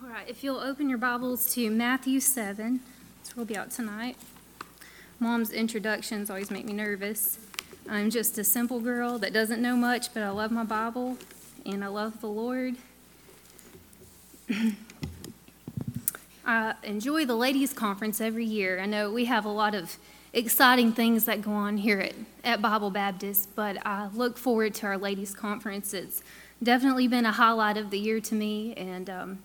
All right, if you'll open your Bibles to Matthew 7, so we'll be out tonight. Mom's introductions always make me nervous. I'm just a simple girl that doesn't know much, but I love my Bible and I love the Lord. I enjoy the ladies' conference every year. I know we have a lot of exciting things that go on here at, at Bible Baptist, but I look forward to our ladies' conference. It's definitely been a highlight of the year to me, and um,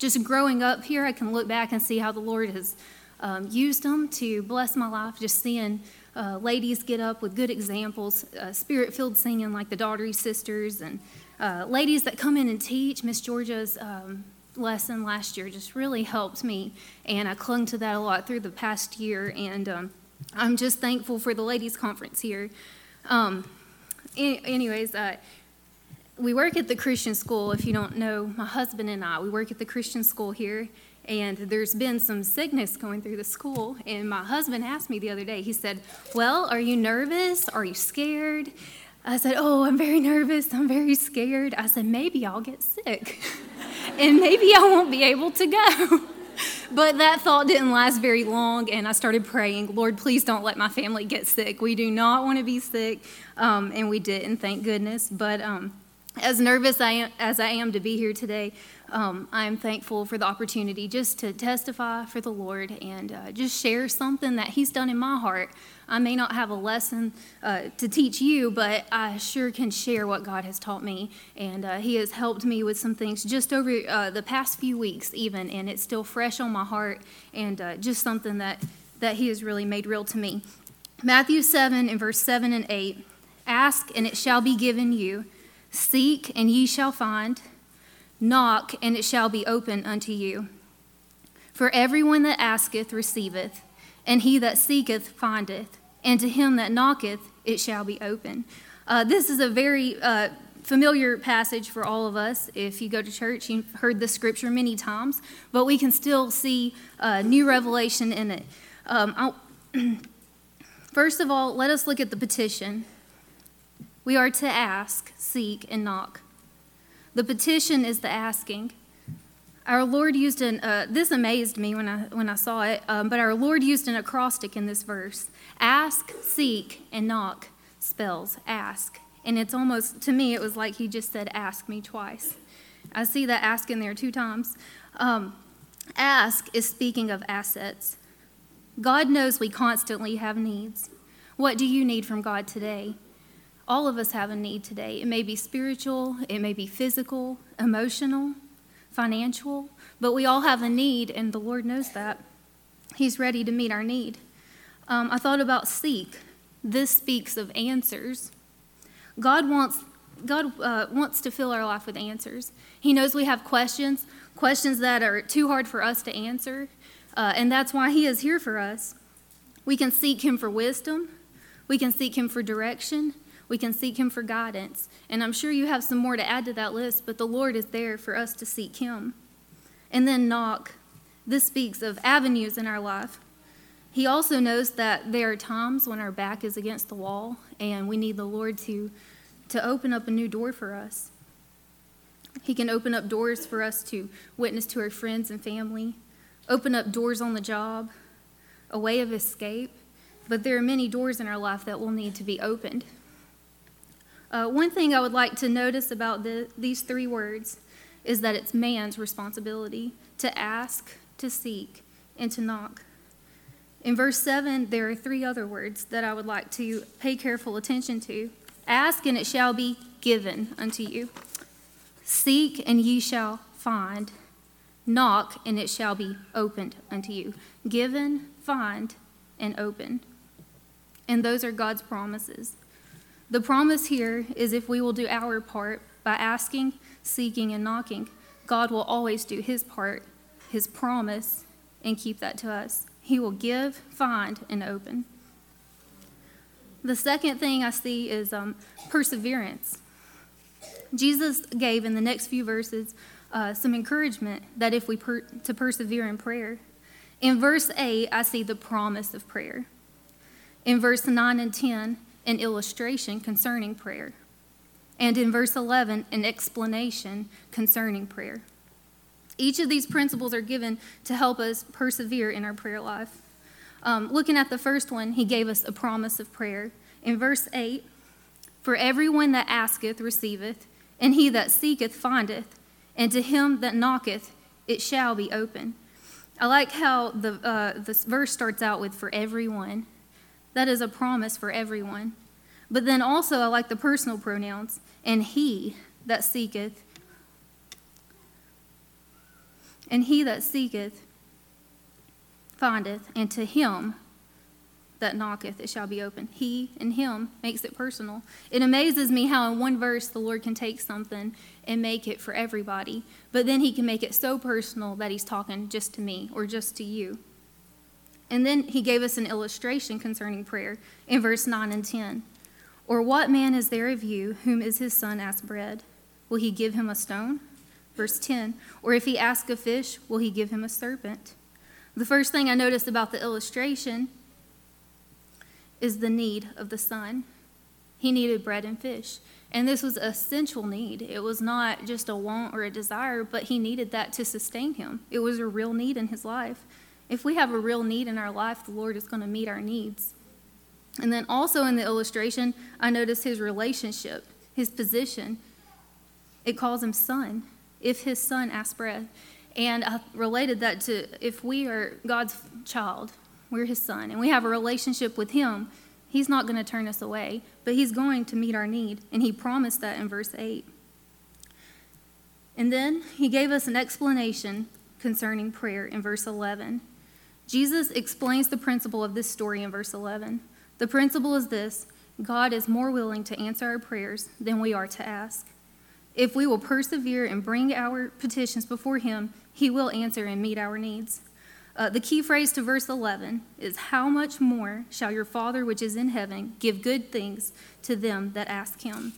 just growing up here, I can look back and see how the Lord has um, used them to bless my life. Just seeing uh, ladies get up with good examples, uh, spirit filled singing like the Daughtery Sisters, and uh, ladies that come in and teach. Miss Georgia's um, lesson last year just really helped me, and I clung to that a lot through the past year. And um, I'm just thankful for the ladies' conference here. Um, anyways, we work at the Christian school. If you don't know, my husband and I, we work at the Christian school here, and there's been some sickness going through the school. And my husband asked me the other day, he said, Well, are you nervous? Are you scared? I said, Oh, I'm very nervous. I'm very scared. I said, Maybe I'll get sick, and maybe I won't be able to go. but that thought didn't last very long, and I started praying, Lord, please don't let my family get sick. We do not want to be sick, um, and we didn't, thank goodness. But um, as nervous I am, as I am to be here today, um, I am thankful for the opportunity just to testify for the Lord and uh, just share something that He's done in my heart. I may not have a lesson uh, to teach you, but I sure can share what God has taught me. And uh, He has helped me with some things just over uh, the past few weeks, even, and it's still fresh on my heart and uh, just something that, that He has really made real to me. Matthew 7 and verse 7 and 8 Ask, and it shall be given you. Seek, and ye shall find. Knock, and it shall be open unto you. For everyone that asketh receiveth, and he that seeketh findeth, and to him that knocketh it shall be open. Uh, this is a very uh, familiar passage for all of us. If you go to church, you've heard this scripture many times, but we can still see uh, new revelation in it. Um, First of all, let us look at the petition. We are to ask, seek, and knock. The petition is the asking. Our Lord used an, uh, this amazed me when I, when I saw it, um, but our Lord used an acrostic in this verse. Ask, seek, and knock spells ask. And it's almost, to me, it was like he just said, ask me twice. I see that ask in there two times. Um, ask is speaking of assets. God knows we constantly have needs. What do you need from God today? All of us have a need today. It may be spiritual, it may be physical, emotional, financial, but we all have a need, and the Lord knows that. He's ready to meet our need. Um, I thought about seek. This speaks of answers. God wants God uh, wants to fill our life with answers. He knows we have questions, questions that are too hard for us to answer, uh, and that's why He is here for us. We can seek Him for wisdom, we can seek Him for direction, we can seek Him for guidance. And I'm sure you have some more to add to that list, but the Lord is there for us to seek Him. And then knock. This speaks of avenues in our life. He also knows that there are times when our back is against the wall and we need the Lord to, to open up a new door for us. He can open up doors for us to witness to our friends and family, open up doors on the job, a way of escape. But there are many doors in our life that will need to be opened. Uh, one thing I would like to notice about the, these three words is that it's man's responsibility to ask, to seek, and to knock. In verse 7, there are three other words that I would like to pay careful attention to Ask, and it shall be given unto you. Seek, and ye shall find. Knock, and it shall be opened unto you. Given, find, and open. And those are God's promises. The promise here is if we will do our part by asking, seeking, and knocking, God will always do his part, his promise, and keep that to us. He will give, find, and open. The second thing I see is um, perseverance. Jesus gave in the next few verses uh, some encouragement that if we per- to persevere in prayer. In verse 8, I see the promise of prayer. In verse 9 and 10, an illustration concerning prayer. And in verse 11, an explanation concerning prayer. Each of these principles are given to help us persevere in our prayer life. Um, looking at the first one, he gave us a promise of prayer. In verse 8, for everyone that asketh receiveth, and he that seeketh findeth, and to him that knocketh it shall be open. I like how the uh, this verse starts out with for everyone. That is a promise for everyone. But then also I like the personal pronouns, and he that seeketh, and he that seeketh findeth, and to him that knocketh, it shall be open. He and him makes it personal. It amazes me how in one verse the Lord can take something and make it for everybody, but then he can make it so personal that he's talking just to me or just to you. And then he gave us an illustration concerning prayer in verse 9 and 10. Or what man is there of you whom is his son ask bread? Will he give him a stone? Verse 10. Or if he ask a fish, will he give him a serpent? The first thing I noticed about the illustration is the need of the son. He needed bread and fish. And this was a essential need. It was not just a want or a desire, but he needed that to sustain him. It was a real need in his life. If we have a real need in our life, the Lord is going to meet our needs. And then also in the illustration, I noticed his relationship, his position. It calls him son. If his son asks bread. And I related that to if we are God's child, we're his son, and we have a relationship with him, he's not going to turn us away, but he's going to meet our need. And he promised that in verse 8. And then he gave us an explanation concerning prayer in verse 11. Jesus explains the principle of this story in verse 11. The principle is this God is more willing to answer our prayers than we are to ask. If we will persevere and bring our petitions before Him, He will answer and meet our needs. Uh, the key phrase to verse 11 is How much more shall your Father which is in heaven give good things to them that ask Him?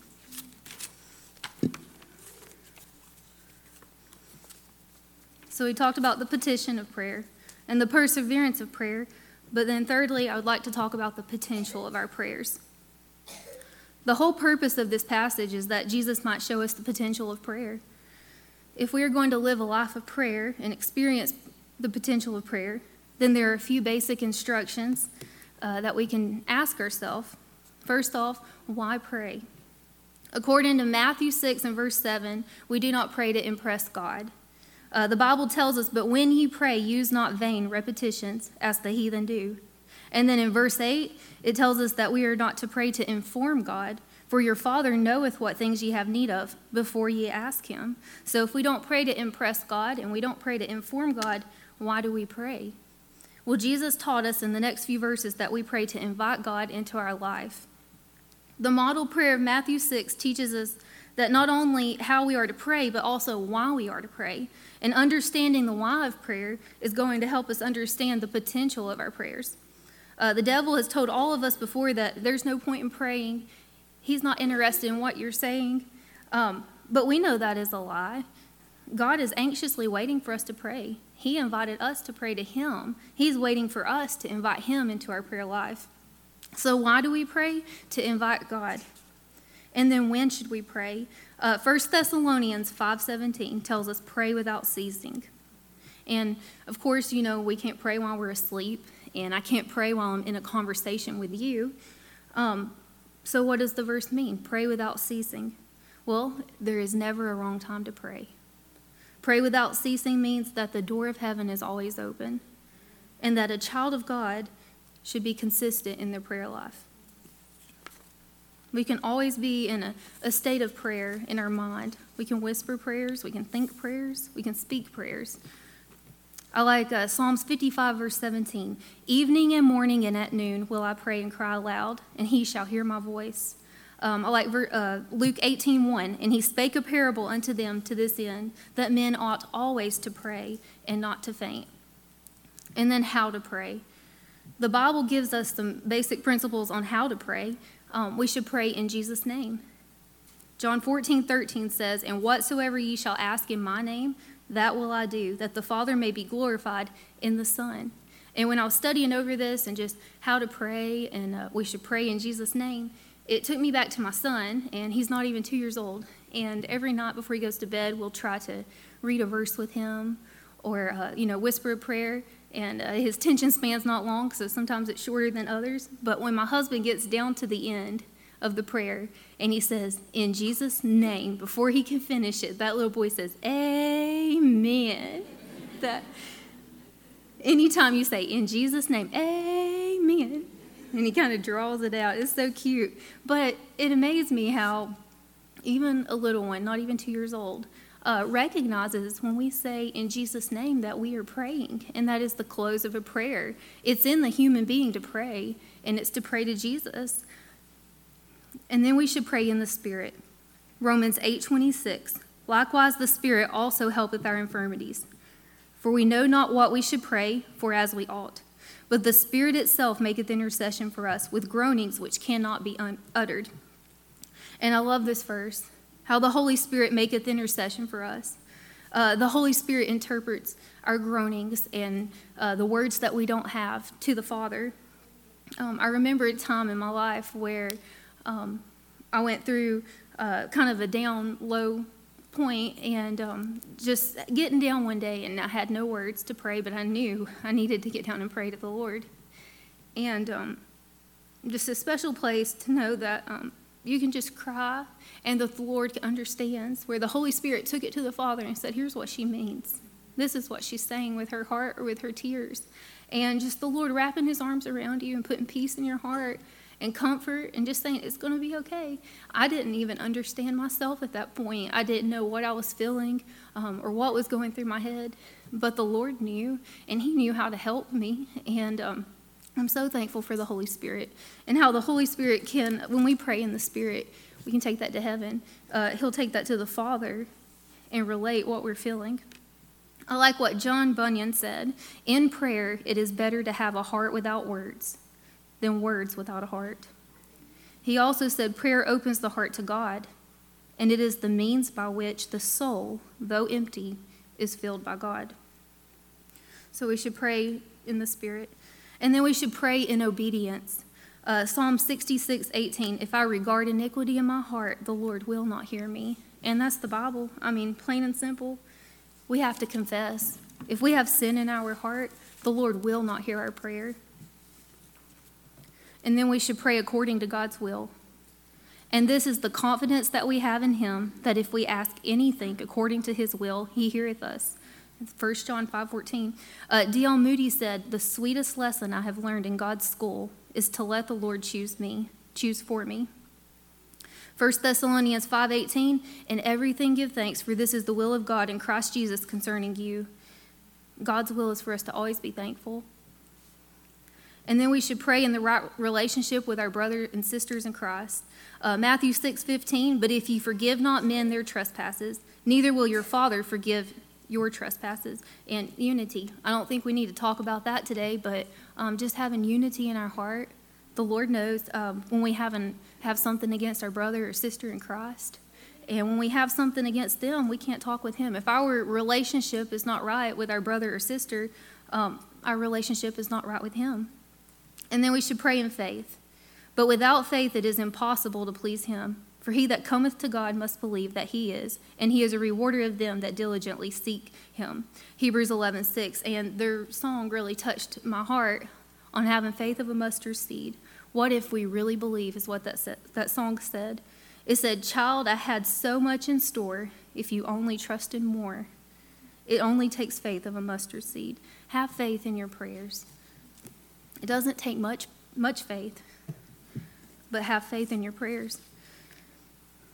So we talked about the petition of prayer and the perseverance of prayer, but then thirdly, I would like to talk about the potential of our prayers. The whole purpose of this passage is that Jesus might show us the potential of prayer. If we are going to live a life of prayer and experience the potential of prayer, then there are a few basic instructions uh, that we can ask ourselves. First off, why pray? According to Matthew 6 and verse 7, we do not pray to impress God. Uh, the Bible tells us, But when you pray, use not vain repetitions, as the heathen do. And then in verse 8, it tells us that we are not to pray to inform God, for your Father knoweth what things ye have need of before ye ask him. So if we don't pray to impress God and we don't pray to inform God, why do we pray? Well, Jesus taught us in the next few verses that we pray to invite God into our life. The model prayer of Matthew 6 teaches us that not only how we are to pray, but also why we are to pray. And understanding the why of prayer is going to help us understand the potential of our prayers. Uh, the devil has told all of us before that there's no point in praying. He's not interested in what you're saying. Um, but we know that is a lie. God is anxiously waiting for us to pray. He invited us to pray to Him. He's waiting for us to invite Him into our prayer life. So, why do we pray? To invite God. And then when should we pray? Uh, 1 Thessalonians 5.17 tells us pray without ceasing. And of course, you know, we can't pray while we're asleep, and I can't pray while I'm in a conversation with you. Um, so, what does the verse mean? Pray without ceasing. Well, there is never a wrong time to pray. Pray without ceasing means that the door of heaven is always open and that a child of God should be consistent in their prayer life. We can always be in a, a state of prayer in our mind. We can whisper prayers, we can think prayers, we can speak prayers. I like uh, Psalms 55, verse 17. Evening and morning and at noon will I pray and cry aloud, and he shall hear my voice. Um, I like uh, Luke 18 1. And he spake a parable unto them to this end, that men ought always to pray and not to faint. And then how to pray. The Bible gives us some basic principles on how to pray. Um, we should pray in Jesus' name. John 14 13 says, And whatsoever ye shall ask in my name, that will I do, that the Father may be glorified in the Son. And when I was studying over this and just how to pray, and uh, we should pray in Jesus' name, it took me back to my son, and he's not even two years old. And every night before he goes to bed, we'll try to read a verse with him or, uh, you know, whisper a prayer. And uh, his tension span's not long, so sometimes it's shorter than others. But when my husband gets down to the end of the prayer and he says, In Jesus' name, before he can finish it, that little boy says, Amen. that anytime you say, In Jesus' name, Amen, and he kind of draws it out, it's so cute. But it amazed me how even a little one, not even two years old, uh, recognizes when we say in Jesus' name that we are praying, and that is the close of a prayer. It's in the human being to pray, and it's to pray to Jesus. And then we should pray in the Spirit. Romans 8:26. Likewise, the Spirit also helpeth our infirmities. For we know not what we should pray for as we ought, but the Spirit itself maketh intercession for us with groanings which cannot be un- uttered. And I love this verse how the Holy Spirit maketh intercession for us. Uh, the Holy Spirit interprets our groanings and uh, the words that we don't have to the Father. Um, I remember a time in my life where um, I went through uh, kind of a down low point and um, just getting down one day, and I had no words to pray, but I knew I needed to get down and pray to the Lord. And um, just a special place to know that um, you can just cry and the Lord understands, where the Holy Spirit took it to the Father and said, Here's what she means. This is what she's saying with her heart or with her tears. And just the Lord wrapping his arms around you and putting peace in your heart and comfort and just saying, It's going to be okay. I didn't even understand myself at that point. I didn't know what I was feeling um, or what was going through my head. But the Lord knew, and He knew how to help me. And um, I'm so thankful for the Holy Spirit and how the Holy Spirit can, when we pray in the Spirit, we can take that to heaven. Uh, he'll take that to the Father and relate what we're feeling. I like what John Bunyan said In prayer, it is better to have a heart without words than words without a heart. He also said prayer opens the heart to God, and it is the means by which the soul, though empty, is filled by God. So we should pray in the Spirit. And then we should pray in obedience. Uh, Psalm 66, 18, if I regard iniquity in my heart, the Lord will not hear me. And that's the Bible. I mean, plain and simple. We have to confess. If we have sin in our heart, the Lord will not hear our prayer. And then we should pray according to God's will. And this is the confidence that we have in Him that if we ask anything according to His will, He heareth us. 1 John 5:14. Uh, D.L. Moody said, "The sweetest lesson I have learned in God's school is to let the Lord choose me, choose for me." 1 Thessalonians 5:18, "In everything give thanks, for this is the will of God in Christ Jesus concerning you." God's will is for us to always be thankful. And then we should pray in the right relationship with our brothers and sisters in Christ. Uh, Matthew 6:15, "But if ye forgive not men their trespasses, neither will your Father forgive your trespasses and unity. I don't think we need to talk about that today, but um, just having unity in our heart. The Lord knows um, when we haven't have something against our brother or sister in Christ. And when we have something against them, we can't talk with him. If our relationship is not right with our brother or sister, um, our relationship is not right with him. And then we should pray in faith. But without faith, it is impossible to please him. For he that cometh to God must believe that he is, and he is a rewarder of them that diligently seek him. Hebrews 11, 6. And their song really touched my heart on having faith of a mustard seed. What if we really believe, is what that, that song said. It said, Child, I had so much in store if you only trusted more. It only takes faith of a mustard seed. Have faith in your prayers. It doesn't take much, much faith, but have faith in your prayers.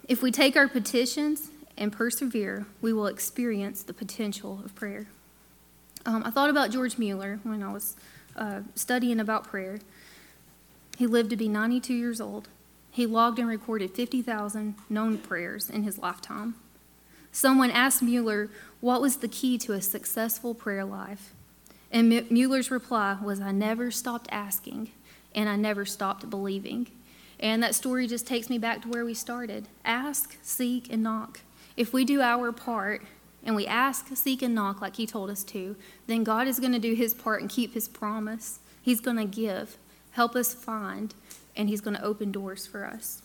If we take our petitions and persevere, we will experience the potential of prayer. Um, I thought about George Mueller when I was uh, studying about prayer. He lived to be 92 years old. He logged and recorded 50,000 known prayers in his lifetime. Someone asked Mueller what was the key to a successful prayer life. And Mueller's reply was, I never stopped asking and I never stopped believing. And that story just takes me back to where we started ask, seek, and knock. If we do our part and we ask, seek, and knock like He told us to, then God is going to do His part and keep His promise. He's going to give, help us find, and He's going to open doors for us.